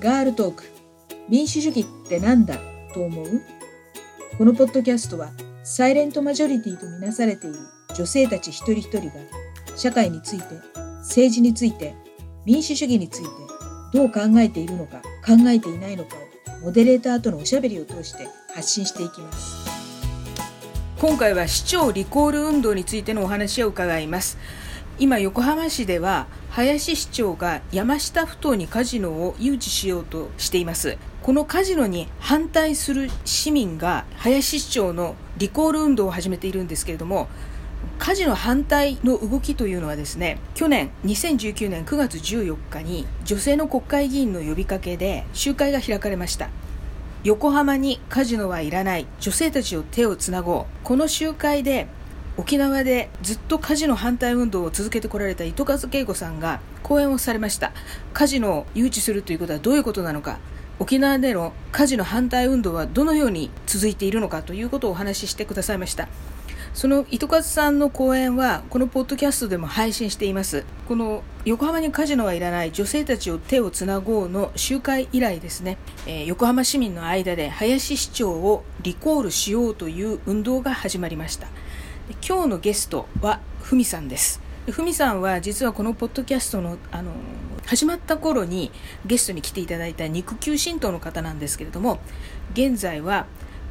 ガールトーク。民主主義ってなんだ？と思う？このポッドキャストはサイレントマジョリティとみなされている女性たち一人一人が社会について政治について民主主義についてどう考えているのか考えていないのかをモデレーターとのおしゃべりを通して発信していきます。今回は市長リコール運動についてのお話を伺います。今横浜市では林市長が山下ふ頭にカジノを誘致しようとしています。このカジノに反対する市民が林市長のリコール運動を始めているんですけれどもカジノ反対の動きというのはですね去年2019年9月14日に女性の国会議員の呼びかけで集会が開かれました。横浜にカジノはいらない女性たちを手をつなごう。この集会で沖縄でずっとカジノ反対運動を続けてこられた糸数恵子さんが講演をされました。カジノを誘致するということはどういうことなのか。沖縄でのカジノ反対運動はどのように続いているのかということをお話ししてくださいました。その糸数さんの講演はこのポッドキャストでも配信しています。この横浜にカジノはいらない女性たちを手をつなごうの集会以来ですね、えー、横浜市民の間で林市長をリコールしようという運動が始まりました。今日のゲストはふみさんです。ふみさんは実はこのポッドキャストのあの始まった頃にゲストに来ていただいた肉球神道の方なんですけれども現在は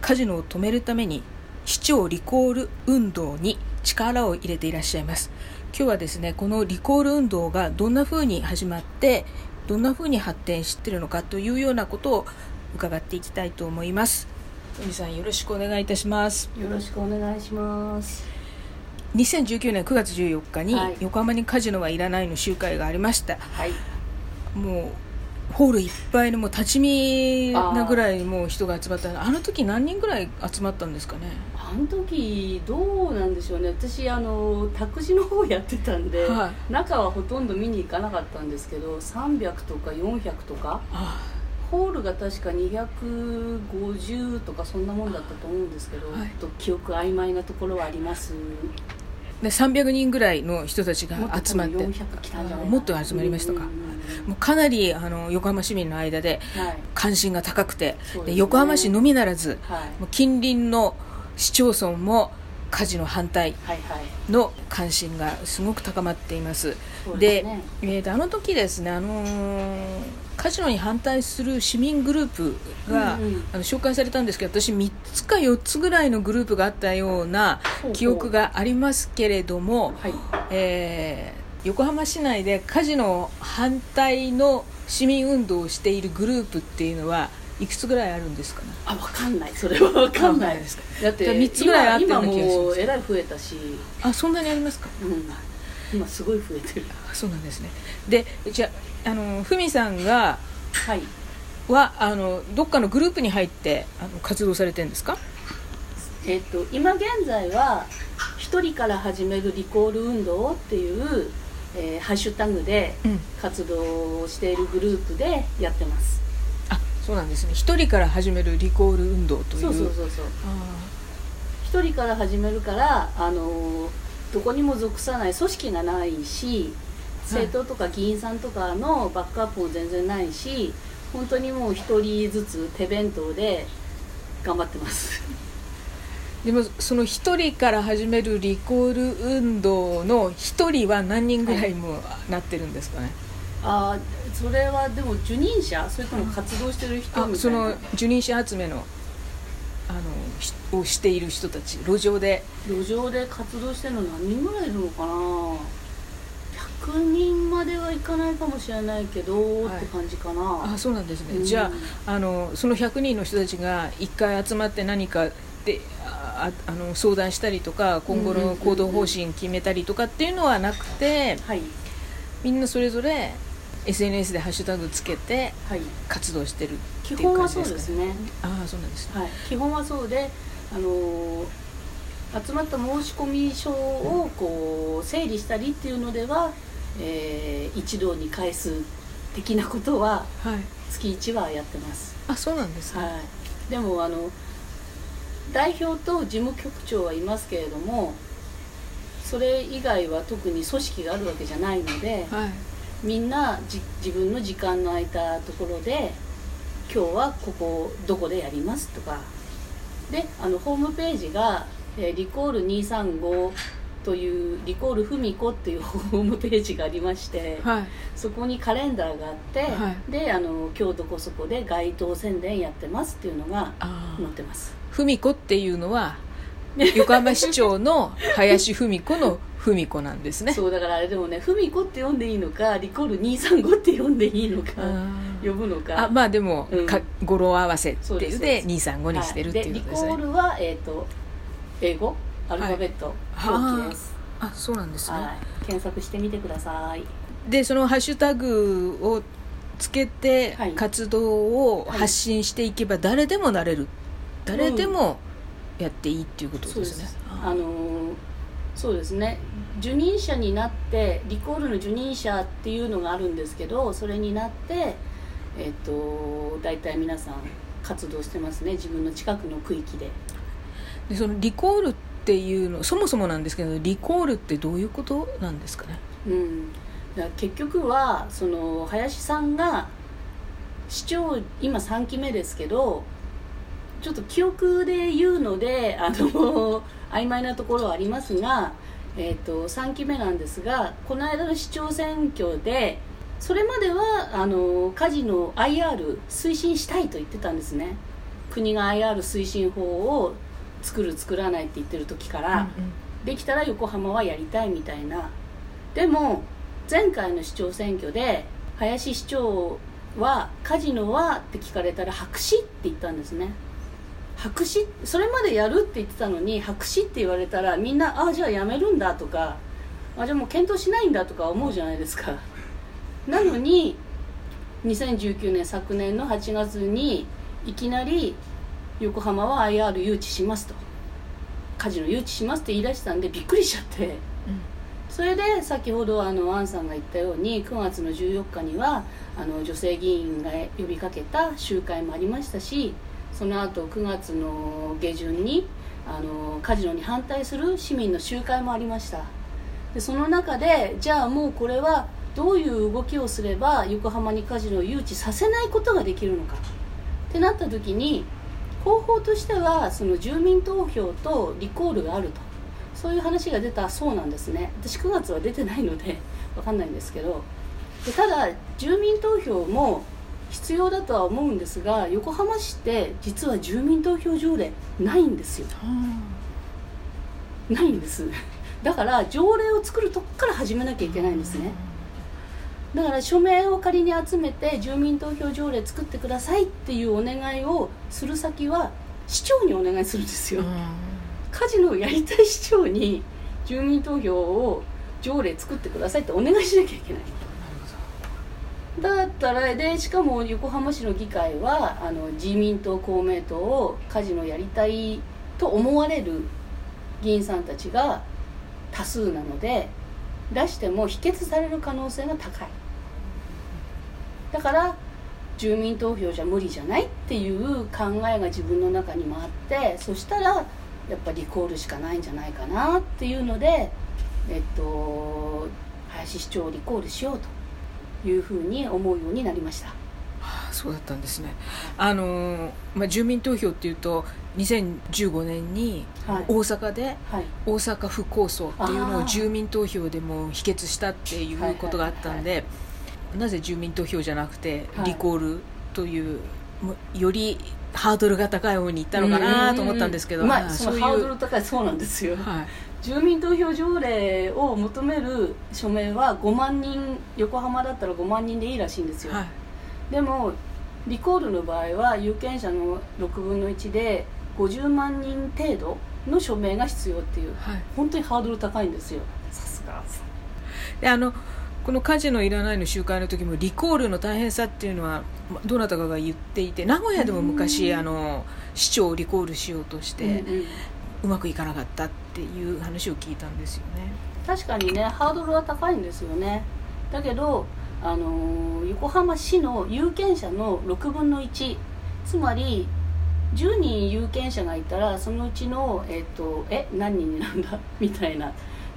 カジノを止めるために市長リコール運動に力を入れていらっしゃいます。今日はですねこのリコール運動がどんな風に始まってどんな風に発展してるのかというようなことを伺っていきたいと思います。海さんよろしくお願いいたします。よろしくお願いします。2019年9月14日に横浜にカジノはいらないの集会がありました、はい、もうホールいっぱいのもう立ち見なぐらいもう人が集まった。あの時何人ぐらい集まったんですかね？あの時どうなんでしょうね。私あの託児の方やってたんで、はい、中はほとんど見に行かなかったんですけど300とか400とか、ホールが確か250とかそんなもんだったと思うんですけど、はい、と記憶曖昧なところはあります。で300人ぐらいの人たちが集まって。もっと集まりましたか、もうかなりあの横浜市民の間で関心が高くて、はい、で、ね、横浜市のみならず、はい、もう近隣の市町村も火事の反対の関心がすごく高まっています。で、ね、えー、あの時ですね、あのー、カジノに反対する市民グループが、うんうん、あの紹介されたんですけど私3つか4つぐらいのグループがあったような記憶がありますけれども、はい、えー、横浜市内でカジノ反対の市民運動をしているグループっていうのはいくつぐらいあるんですかね？あ分かんない。それは分かんないです。か だって3つぐらいあって今もうえらい増えたし。あそんなにありますか、うん、今すごい増えてる。あそうなんですね。でじゃあのふみさんがはい。はあのどっかのグループに入ってあの活動されてるんですか？えっ、と今現在は一人から始めるリコール運動っていう、えー、ハッシュタグで活動をしているグループでやってます、そうなんですね。一人から始めるリコール運動という。そうそうそうそう。一人から始めるからあのどこにも属さない組織がないし政党とか議員さんとかのバックアップも全然ないし本当にもう一人ずつ手弁当で頑張ってます。でもその一人から始めるリコール運動の一人は何人ぐらいもなってるんですかね、はいあそれはでも受任者それとも活動してる人みたその受任者集めのあのをしている人たち路上で。路上で活動してるの何人ぐらいいるのかな？100人まではいかないかもしれないけど、はい、って感じかな。あそうなんですね、うん、じゃああのその100人の人たちが1回集まって何かでああの相談したりとか今後の行動方針決めたりとかっていうのはなくて、はい、みんなそれぞれ SNS でハッシュタグつけて活動してる基本はそうですね。ああそうなんです、ね、はい、基本はそうであのー、集まった申込書をこう整理したりっていうのでは、えー、一堂に返す的なことは月1はやってます、あそうなんですね、はい、でもあの代表と事務局長はいますけれどもそれ以外は特に組織があるわけじゃないので、はい。みんな自分の時間の空いたところで今日はここどこでやりますとか。であのホームページが、えー、リコール235というリコールふみこっていうホームページがありまして、はい、そこにカレンダーがあって、はい、であの今日どこそこで街頭宣伝やってますっていうのが載ってます。ふみこっていうのは横浜市長の林文子の文子なんですね。そうだからあれでもね文子って読んでいいのかリコール235って読んでいいのか呼ぶのか。あまあでも、うん、か語呂合わせっていうで235にしてるっていうことですね、はい、リコールは、えーと、英語？アルファベット表記あそうなんですね、はい、検索してみてください。でそのハッシュタグをつけて活動を発信していけば誰でもなれる、誰でもやっていいっていうことですね、うん、あのそうですね。受任者になってリコールの受任者っていうのがあるんですけどそれになってえっ、と大体皆さん活動してますね。自分の近くの区域で。でそのリコールってっていうのそもそもなんですけどリコールってどういうことなんですかね？うん。だ結局はその林さんが市長今3期目ですけどちょっと記憶で言うのであの曖昧なところはありますがえーと、3期目なんですがこの間の市長選挙でそれまではあのカジノ IR 推進したいと言ってたんですね。国が IR 推進法を作る作らないって言ってる時から、うんうん、できたら横浜はやりたいみたいな。でも前回の市長選挙で林市長はカジノはって聞かれたら白紙って言ったんですね。白紙？それまでやるって言ってたのに白紙って言われたらみんなああじゃあやめるんだとかあじゃあもう検討しないんだとか思うじゃないですか。なのに2019年昨年の8月にいきなり横浜は IR 誘致しますと。カジノ誘致しますって言い出したんでびっくりしちゃって、うん、それで先ほどあのアンさんが言ったように9月の14日にはあの女性議員が呼びかけた集会もありましたしその後9月の下旬にあのカジノに反対する市民の集会もありました。でその中でじゃあもうこれはどういう動きをすれば横浜にカジノを誘致させないことができるのか。ってなった時に方法としてはその住民投票とリコールがあると。そういう話が出たそうなんですね。私9月は出てないので 分かんないんですけど。でただ住民投票も必要だとは思うんですが横浜市って実は住民投票条例ないんですよ、ないんです。だから条例を作るとこから始めなきゃいけないんですねだから署名を仮に集めて住民投票条例作ってくださいっていうお願いをする先は市長にお願いするんですよ、カジノをやりたい市長に住民投票を条例作ってくださいってお願いしなきゃいけない。だったらでしかも横浜市の議会はあの自民党公明党をカジノやりたいと思われる議員さんたちが多数なので出しても否決される可能性が高いだから住民投票じゃ無理じゃないっていう考えが自分の中にもあってそしたらやっぱリコールしかないんじゃないかなっていうのでえっと林市長をリコールしようというふうに思うようになりました。はあ、そうだったんですね。あのまあ住民投票っていうと2015年に大阪で大阪府構想っていうのを住民投票でも否決したっていうことがあったんで、なぜ住民投票じゃなくてリコールという、よりハードルが高い方に行ったのかなと思ったんですけど、まあ、そのハードル高いそうなんですよ、はい、住民投票条例を求める署名は5万人横浜だったら5万人でいいらしいんですよ、はい、でもリコールの場合は有権者の6分の1で50万人程度の署名が必要っていう、はい、本当にハードル高いんですよ。さすが。であのこの家事のいらないの集会の時もリコールの大変さっていうのはどなたかが言っていて名古屋でも昔あの市長をリコールしようとして、うまくいかなかったっていう話を聞いたんですよね。確かにねハードルは高いんですよね。だけどあの横浜市の有権者の6分の1つまり10人有権者がいたらそのうちの、えっと、え何人になるんだ？みたいな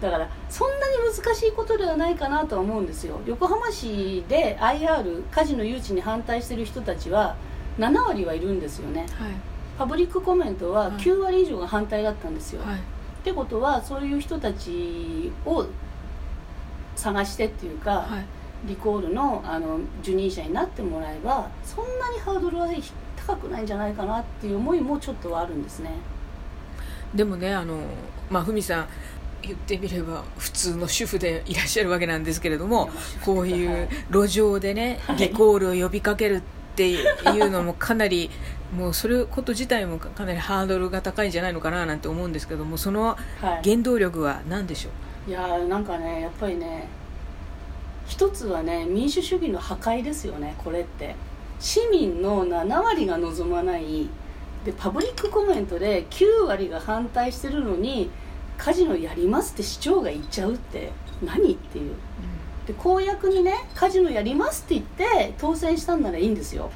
だだからそんなに難しいことではないかなとは思うんですよ。横浜市で IR カジノ誘致に反対してる人たちは7割はいるんですよね、はい、パブリックコメントは9割以上が反対だったんですよ、はい、ってことはそういう人たちを探してっていうか、はい、リコールのあの受任者になってもらえばそんなにハードルは高くないんじゃないかなっていう思いもちょっとはあるんですね。でもねあのまあふみさん言ってみれば普通の主婦でいらっしゃるわけなんですけれどもこういう路上でね、リコールを呼びかけるっていうのもかなりもうそれこと自体もかなりハードルが高いんじゃないのかななんて思うんですけどもその原動力は何でしょう、はい、いやなんかねやっぱりね一つはね民主主義の破壊ですよねこれって。市民の7割が望まない。でパブリックコメントで9割が反対してるのにカジノやりますって市長が言っちゃうって何っていう、で公約にねカジノやりますって言って当選したんならいいんですよ。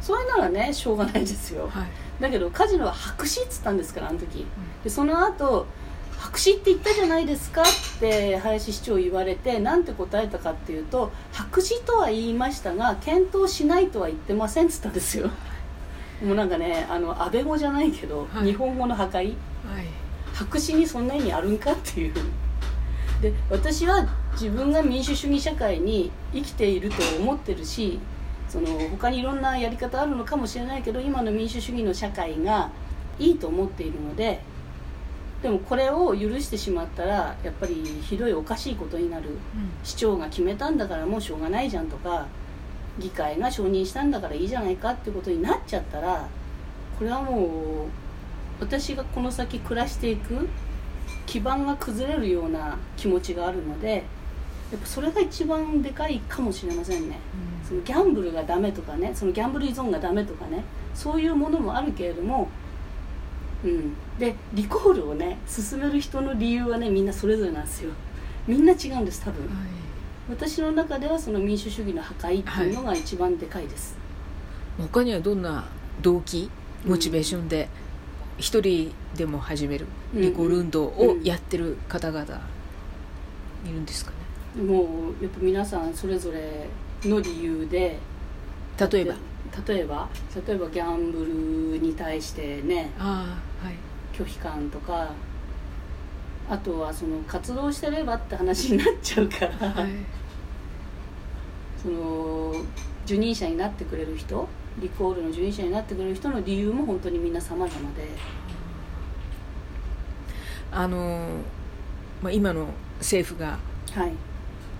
それならねしょうがないですよ、はい、だけどカジノは白紙っつったんですからあの時、でその後白紙って言ったじゃないですかって林市長言われて何て答えたかっていうと白紙とは言いましたが検討しないとは言ってませんっつったんですよ。もうなんかねあの安倍語じゃないけど、はい、日本語の破壊、はい、白紙にそんな意味あるんかっていう。で私は自分が民主主義社会に生きていると思ってるしその他にいろんなやり方あるのかもしれないけど今の民主主義の社会がいいと思っているのででもこれを許してしまったらやっぱりひどいおかしいことになる、うん、市長が決めたんだからもうしょうがないじゃんとか議会が承認したんだからいいじゃないかってことになっちゃったらこれはもう私がこの先暮らしていく基盤が崩れるような気持ちがあるのでやっぱそれが一番でかいかもしれませんね、うん、そのギャンブルがダメとかねそのギャンブル依存がダメとかねそういうものもあるけれどもうん、でリコールをね進める人の理由はねみんなそれぞれなんですよ。みんな違うんです多分、はい、私の中ではその民主主義の破壊っていうのが一番でかいです、はい、他にはどんな動機？モチベーションで？一人でも始める。リコール運動をやってる方々いるんですかね、もうやっぱ皆さんそれぞれの理由で例えば？例えば？例えばギャンブルに対してねあ、はい、拒否感とかあとはその活動してればって話になっちゃうから、はい、その受任者になってくれる人リコールの受任者になってくれる人の理由も本当にみんな様々で。あの、まあ、今の政府が、はい、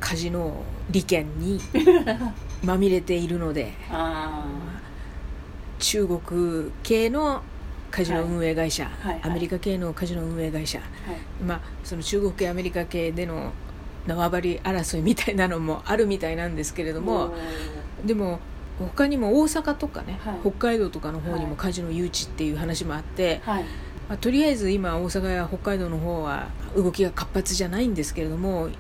カジノ利権に まみれているので中国系のカジノ運営会社、はい。はい。はい、アメリカ系のカジノ運営会社、はい、まあ、その中国系アメリカ系での縄張り争いみたいなのもあるみたいなんですけれどもでも他にも大阪とかね、はい、北海道とかの方にもカジノ誘致っていう話もあって、はい、まあ、とりあえず今大阪や北海道の方は動きが活発じゃないんですけれどももう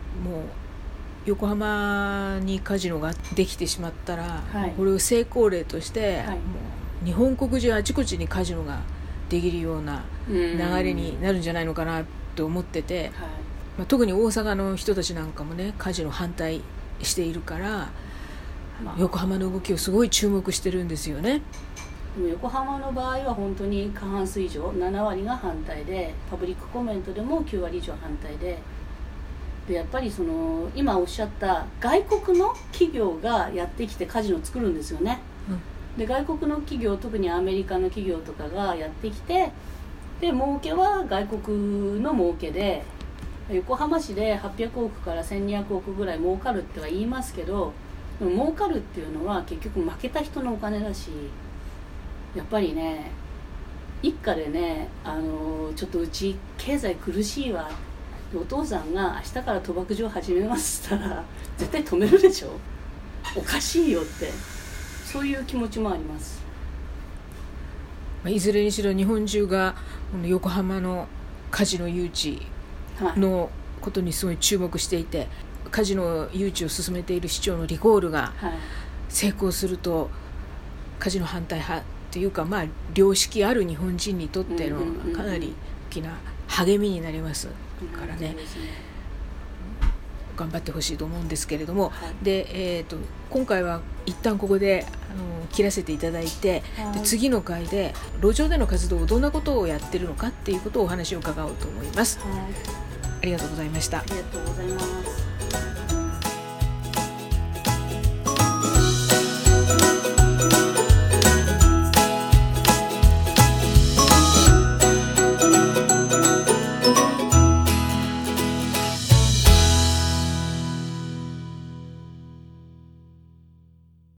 横浜にカジノができてしまったら、はい、これを成功例として、はい、もう日本国中あちこちにカジノができるような流れになるんじゃないのかなと思ってて、はい、まあ、特に大阪の人たちなんかもねカジノ反対しているから、まあ、横浜の動きをすごい注目してるんですよね。横浜の場合は本当に過半数以上7割が反対でパブリックコメントでも9割以上反対で。でやっぱりその今おっしゃった外国の企業がやってきてカジノを作るんですよね、うん、で外国の企業特にアメリカの企業とかがやってきてで儲けは外国の儲けで横浜市で800億から1200億ぐらい儲かるっては言いますけどでも儲かるっていうのは結局負けた人のお金だしやっぱりね一家でねあのちょっとうち経済苦しいわ。お父さんが明日から賭博場始めますったら絶対止めるでしょ。おかしいよって。そういう気持ちもあります。いずれにしろ日本中が横浜のカジノ誘致のことにすごい注目していて、カジノ誘致を進めている市長のリコールが成功すると、カジノ反対派というかまあ良識ある日本人にとってのかなり大きな励みになりますからね。頑張ってほしいと思うんですけれども、はい、でえーと、今回は一旦ここであの切らせていただいて、はい、で次の回で路上での活動をどんなことをやってるのかっていうことをお話を伺おうと思います。はい、ありがとうございました。ありがとうございます